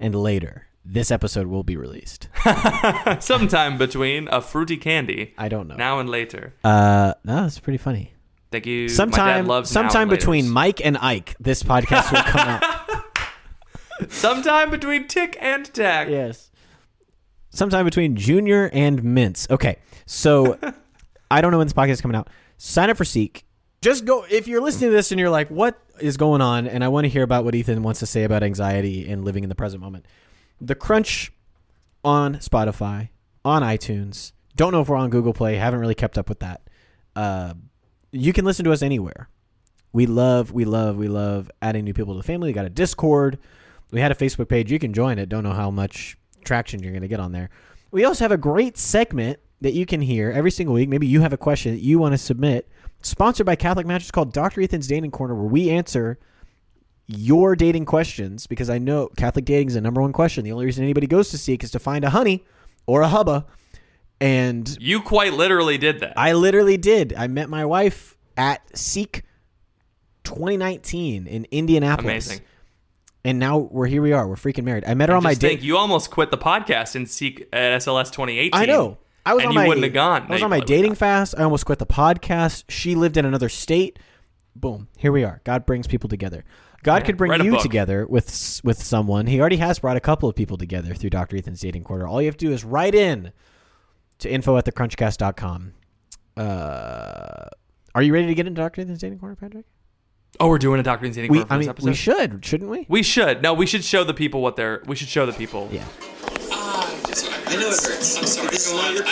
and later, this episode will be released. Sometime between a fruity candy. I don't know. Now and later. Uh, no, that's pretty funny. Thank you. My dad Sometime, sometime between. Mike and Ike, this podcast will come out. Sometime between tick and tack. yes. Sometime between Junior and Mints. Okay, so I don't know when this podcast is coming out. Sign up for Seek. Just go if you're listening to this and you're like, "What is going on?" and I want to hear about what Ethan wants to say about anxiety and living in the present moment. The Crunch on Spotify, on iTunes. Don't know if we're on Google Play. Haven't really kept up with that. Uh, you can listen to us anywhere. We love, we love, we love adding new people to the family. We got a Discord. We had a Facebook page. You can join it. Don't know how much traction you're going to get on there. We also have a great segment that you can hear every single week. Maybe you have a question that you want to submit. Sponsored by Catholic Match. It's called Dr. Ethan's Dating Corner, where we answer your dating questions because I know Catholic dating is the number one question. The only reason anybody goes to Seek is to find a honey or a hubba. And You quite literally did that. I literally did. I met my wife at Seek 2019 in Indianapolis. Amazing. And now we're here we are. We're freaking married. I met her on Just my think, date. you almost quit the podcast and seek uh, at SLS 2018. I know. I was and on you my wouldn't have gone. I was on my dating fast. I almost quit the podcast. She lived in another state. Boom. Here we are. God brings people together. God Yeah, could bring you book. together with with someone. He already has brought a couple of people together through Dr. Ethan's dating corner. All you have to do is write in to info at thecrunchcast.com. Uh, are you ready to get into Dr. Ethan's dating corner, Patrick? Oh, we're doing a Dr. Ethan's dating We, Corner I mean, episode? we should, shouldn't we? We should. No, we should show the people what they're. We should show the people. Yeah. I know it hurts. I'm sorry. This is not your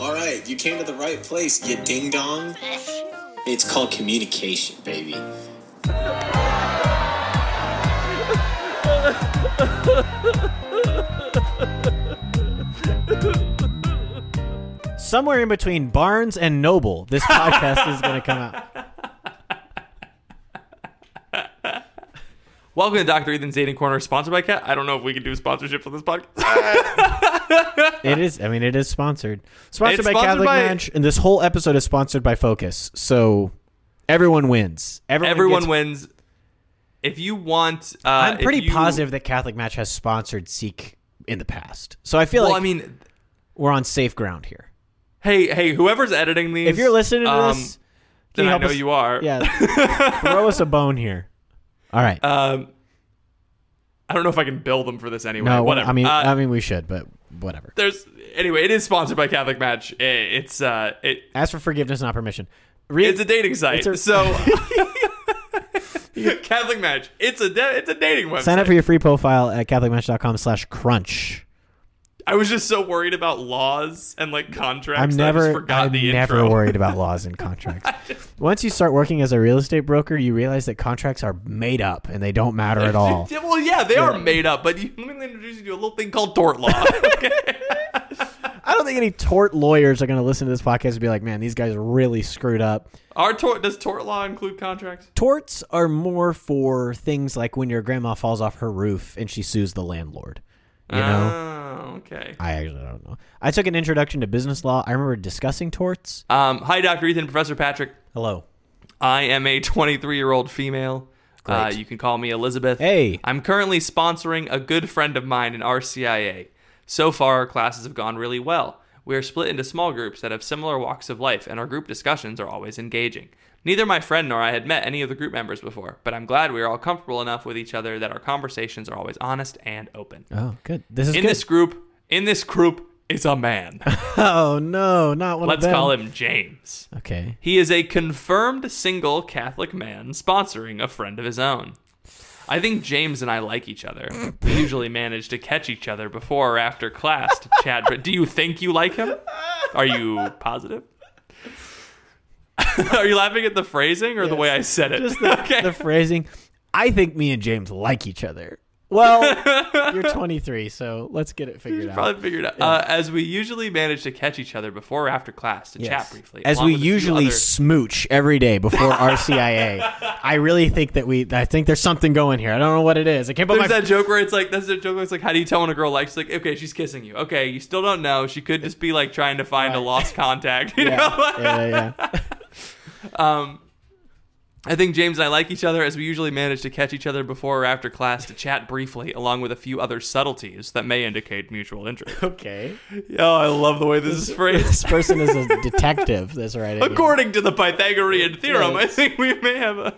All right, you came to the right place, you ding dong. It's called communication, baby. Somewhere in between Barnes and Noble, this podcast is going to come out. Welcome to Dr. Ethan's Dating Corner, sponsored by Cat. I don't know if we can do a sponsorship for this podcast. It is. I mean, it is sponsored. Sponsored It's by sponsored Catholic by- Match, and this whole episode is sponsored by Focus. So everyone wins. Everyone, Everyone gets- wins. If you want, uh, I'm pretty you- positive that Catholic Match has sponsored Seek in the past. So I feel Well, like I mean, we're on safe ground here. hey, hey, whoever's editing these, If you're listening to um, this, can then you I help know us- you are. Yeah, throw us a bone here. All right. Um, I don't know if I can bill them for this anyway. no, whatever. I mean, Uh, I mean, we should, but whatever. there's anyway. It is sponsored by Catholic Match. It's uh, it Ask for forgiveness, not permission. Re- it's a dating site. A- so Catholic Match. It's a da- it's a dating website. Sign up for your free profile at catholicmatch.com slash crunch. I was just so worried about laws and like contracts. I'm that I just never, forgot I'm the never intro. worried about laws and contracts. Once you start working as a real estate broker, you realize that contracts are made up and they don't matter at all. Yeah, well, yeah, they are made up, but you, let me introduce you to a little thing called tort law. Okay? I don't think any tort lawyers are going to listen to this podcast and be like, man, these guys really screwed up. Our tort does tort law include contracts? Torts are more for things like when your grandma falls off her roof and she sues the landlord. You know? Oh, okay. I actually don't know. I took an introduction to business law. I remember discussing torts. Um, hi, Dr. Ethan, Professor Patrick. Hello. I am a 23 year old female. Uh, you can call me Elizabeth. Hey. I'm currently sponsoring a good friend of mine in RCIA. So far, our classes have gone really well. We are split into small groups that have similar walks of life, and our group discussions are always engaging. Neither my friend nor I had met any of the group members before, but I'm glad we are all comfortable enough with each other that our conversations are always honest and open. Oh, good. This is In good. this group, in this group is a man. oh no, not one Let's of them. call him James. Okay. He is a confirmed single Catholic man sponsoring a friend of his own. I think James and I like each other. We usually manage to catch each other before or after class to chat. But do you think you like him? Are you positive? Are you laughing at the phrasing or the way I said it? Just the, okay. the phrasing. I think me and James like each other. Well, you're 23, so let's get it figured out. Probably figured out. Uh, as we usually manage to catch each other before or after class to Yes. chat briefly. As we a usually other- smooch every day before RCIA. I really think that we. I think there's something going here. I don't know what it is. I can't put There's my. that joke where it's like that's the joke where it's like how do you tell when a girl likes like okay she's kissing you okay you still don't know she could just be like trying to find a lost contact you know yeah, yeah, yeah. um I think James and I like each other as we usually manage to catch each other before or after class to chat briefly along with a few other subtleties that may indicate mutual interest. Okay. oh, I love the way this is phrased. This person is a detective. That's right. According to the Pythagorean theorem, I think we may have a.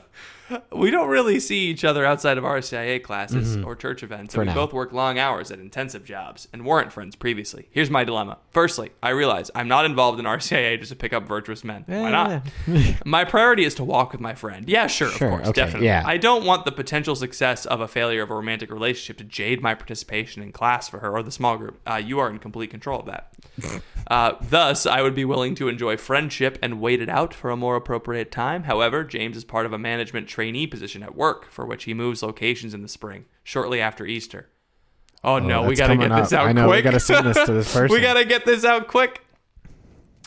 We don't really see each other outside of RCIA classes or church events, Mm-hmm. For we now. both work long hours at intensive jobs and weren't friends previously. Here's my dilemma. Firstly, I realize I'm not involved in RCIA just to pick up virtuous men. Why not? my priority is to walk with my friend. Yeah, sure, Sure, of course, okay, definitely. yeah. I don't want the potential success of a failure of a romantic relationship to jade my participation in class for her or the small group. Uh, you are in complete control of that. Uh, thus, I would be willing to enjoy friendship and wait it out for a more appropriate time. However, James is part of a management trainee position at work, for which he moves locations in the spring, shortly after Easter. Oh, oh no, we gotta coming get this out I know, quick. we gotta send this to this person. we gotta get this out quick.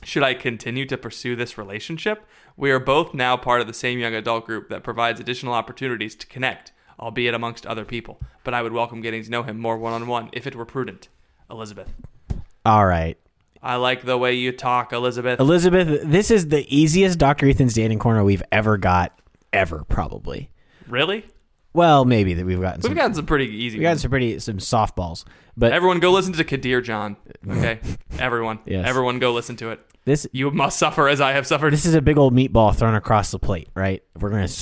Should I continue to pursue this relationship? We are both now part of the same young adult group that provides additional opportunities to connect, albeit amongst other people. But I would welcome getting to know him more one on one if it were prudent. Elizabeth. All right. I like the way you talk, Elizabeth. Elizabeth, this is the easiest Dr. Ethan's dating corner we've ever got, ever, probably. really? Well, maybe that we've gotten some. We've gotten some pretty easy we got ones. some pretty some softballs, but Everyone go listen to Kadir John. Okay? Everyone. Yes. Everyone go listen to it. this You must suffer as I have suffered. this is a big old meatball thrown across the plate, right? We're gonna.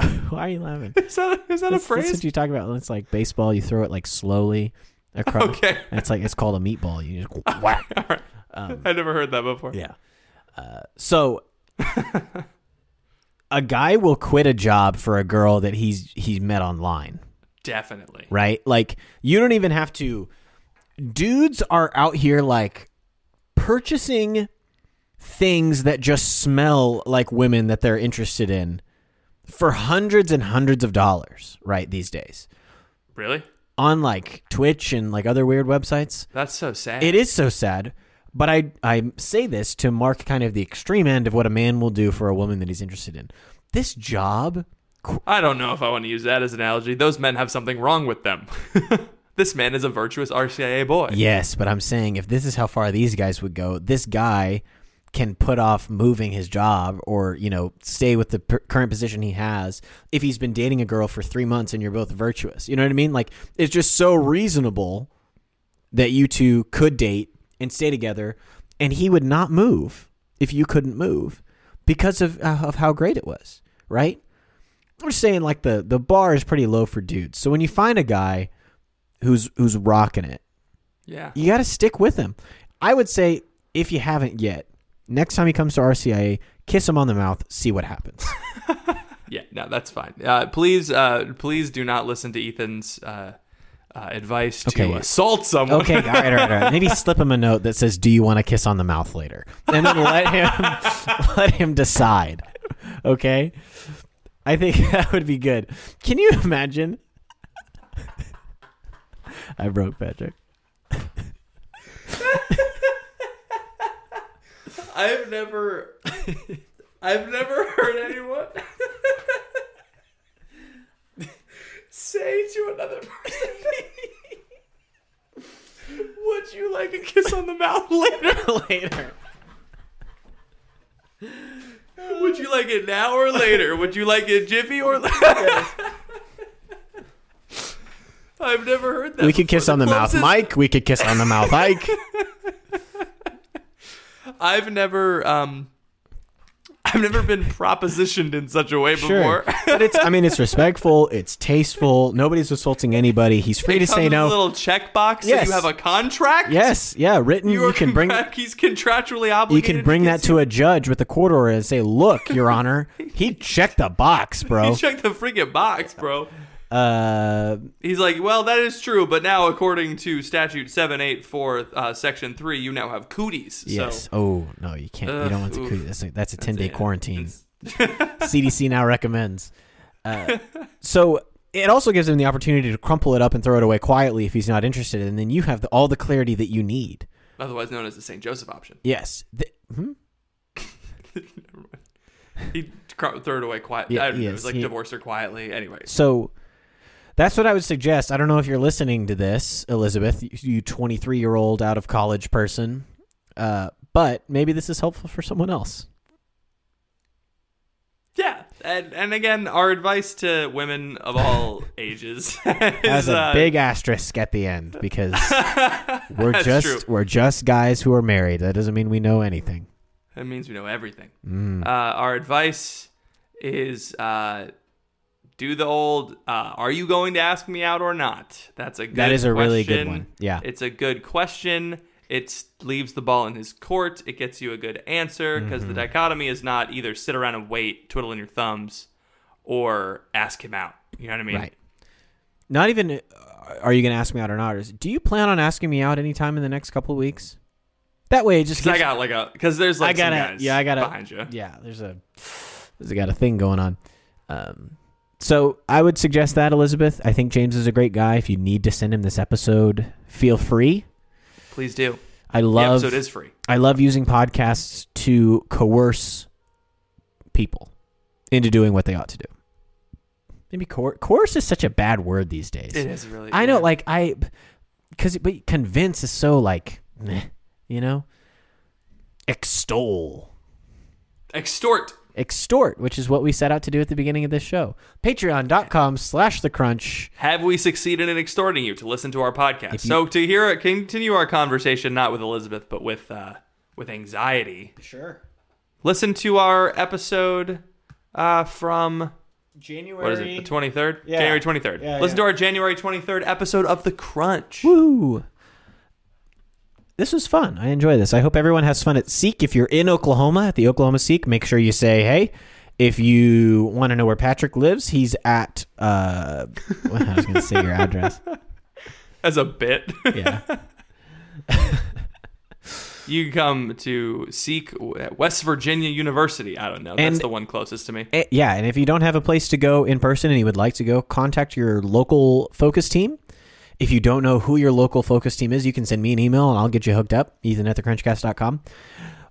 Why are you laughing? is that, is that a That's, that's phrase? what you talk about. It's like baseball. You throw it like slowly across. Okay. It's like it's called a meatball. You just whack. Right. I never heard that before. Yeah. Uh, so a guy will quit a job for a girl that he's he's met online, Definitely. right? Like you don't even have to dudes are out here like purchasing things that just smell like women that they're interested in for hundreds and hundreds of dollars, right, these days. Really? On like Twitch and like other weird websites. That's so sad. It is so sad, but I I say this to mark kind of the extreme end of what a man will do for a woman that he's interested in. This job, I don't know if I want to use that as an analogy. Those men have something wrong with them. this man is a virtuous RCIA boy. yes, but I'm saying if this is how far these guys would go, this guy can put off moving his job or you know stay with the per- current position he has if he's been dating a girl for three months and you're both virtuous. You know what I mean? Like it's just so reasonable that you two could date and stay together, and he would not move if you couldn't move because of uh, of how great it was, right? I'm just saying like the the bar is pretty low for dudes. So when you find a guy who's who's rocking it, Yeah. you got to stick with him. I would say if you haven't yet, next time he comes to RCIA, kiss him on the mouth, see what happens. Yeah, no, that's fine. Uh, please, uh, please do not listen to Ethan's uh, uh, advice to Okay. assault someone. Okay, all right, all right, all right. Maybe slip him a note that says, "Do you want to kiss on the mouth later?" And then let him let him decide. Okay, I think that would be good. Can you imagine? I broke Patrick. I've never, I've never heard anyone say to another person, "Would you like a kiss on the mouth later? later. Would you like it now or later? Would you like it jiffy or later?" I've never heard that. We could before. kiss on the mouth, closest- Mike. We could kiss on the mouth, Ike. I've never, um, I've never been propositioned in such a way Sure, before. but it's. I mean, it's respectful. It's tasteful. Nobody's assaulting anybody. He's free to It say comes with no. A little checkbox. Yes. You have a contract. Yes, yeah, written. You, You, can bring. He's contractually obligated. You can bring that to a judge with a court order and say, "Look, Your Honor, he checked the box, bro." He checked the freaking box, bro. Uh, He's like, well, that is true, but now according to statute seven eight four, uh, section three, you now have cooties. yes. So, oh no, you can't. you don't want to. Ugh, coo- That's a, that's a ten day it. quarantine. CDC now recommends. Uh, so it also gives him the opportunity to crumple it up and throw it away quietly if he's not interested, and then you have the, all the clarity that you need. otherwise known as the St. Joseph option. Yes. The- hmm? He threw it away quietly. Yeah, I don't know, it yes, was like he- divorced her quietly. Anyway, So that's what I would suggest. I don't know if you're listening to this, Elizabeth, you 23 year old out of college person, uh, but maybe this is helpful for someone else. yeah, and and again, our advice to women of all ages Has is, a uh, big asterisk at the end because we're just true. we're just guys who are married. That doesn't mean we know anything. That means we know everything. Mm. Uh, our advice is uh, do the old uh, are you going to ask me out or not? That's a good That is a really good one. Yeah. It's a good question. It leaves the ball in his court. It gets you a good answer because Mm-hmm. the dichotomy is not either sit around and wait, twiddling your thumbs, or ask him out. You know what I mean? Right. Not even uh, are you going to ask me out or not? Is, do you plan on asking me out anytime in the next couple of weeks? That way, it just Because I got like a because there's like I some guys yeah, I gotta, behind you. yeah. There's a, there's got a thing going on. Um, so I would suggest that Elizabeth. I think James is a great guy. If you need to send him this episode, feel free. Please do. I The love, episode is free. I love using podcasts to coerce people into doing what they ought to do. Maybe coer- coerce is such a bad word these days. It is really. I know, yeah. like I, because but convince is so like, meh, you know, extol, extort. Extort, which is what we set out to do at the beginning of this show. Patreon.com slash the crunch. Have we succeeded in extorting you to listen to our podcast? You- so to hear it, continue our conversation, not with Elizabeth, but with uh, with anxiety. Sure. Listen to our episode uh, from January. what is it, the twenty third, Yeah. January twenty third. Yeah, Listen yeah. to our January twenty third episode of the Crunch. Woo! This was fun. I enjoy this. I hope everyone has fun at Seek. If you're in Oklahoma at the Oklahoma Seek, make sure you say hey. If you want to know where Patrick lives, he's at. Uh, I was going to say your address. As a bit, Yeah. you can come to Seek West Virginia University. I don't know. That's And- the one closest to me. Eh, yeah, and if you don't have a place to go in person and you would like to go, contact your local focus team. If you don't know who your local focus team is, you can send me an email and I'll get you hooked up, ethan at thecrunchcast.com.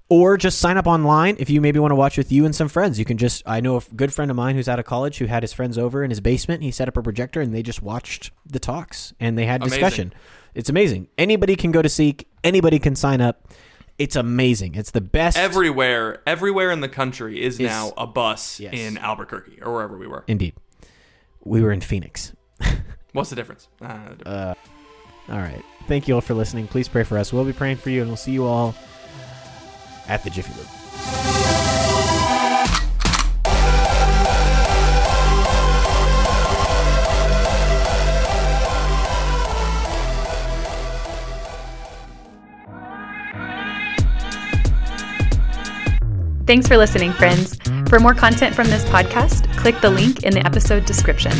Or just sign up online if you maybe want to watch with you and some friends. You can just, I know a good friend of mine who's out of college who had his friends over in his basement. He set up a projector and they just watched the talks and they had Amazing. discussion. It's amazing. Anybody can go to Seek, anybody can sign up. It's amazing. It's the best. Everywhere, everywhere in the country is, Is- now a bus Yes. in Albuquerque or wherever we were. Indeed. We were in Phoenix. What's the difference? Uh, All right. Thank you all for listening. Please pray for us. We'll be praying for you, and we'll see you all at the Jiffy Lube. Thanks for listening, friends. For more content from this podcast, click the link in the episode description.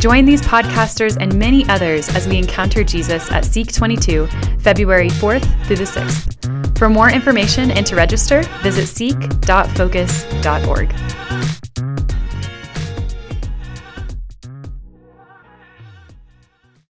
Join these podcasters and many others as we encounter Jesus at Seek 22, February 4th through the 6th. For more information and to register, visit seek.focus.org.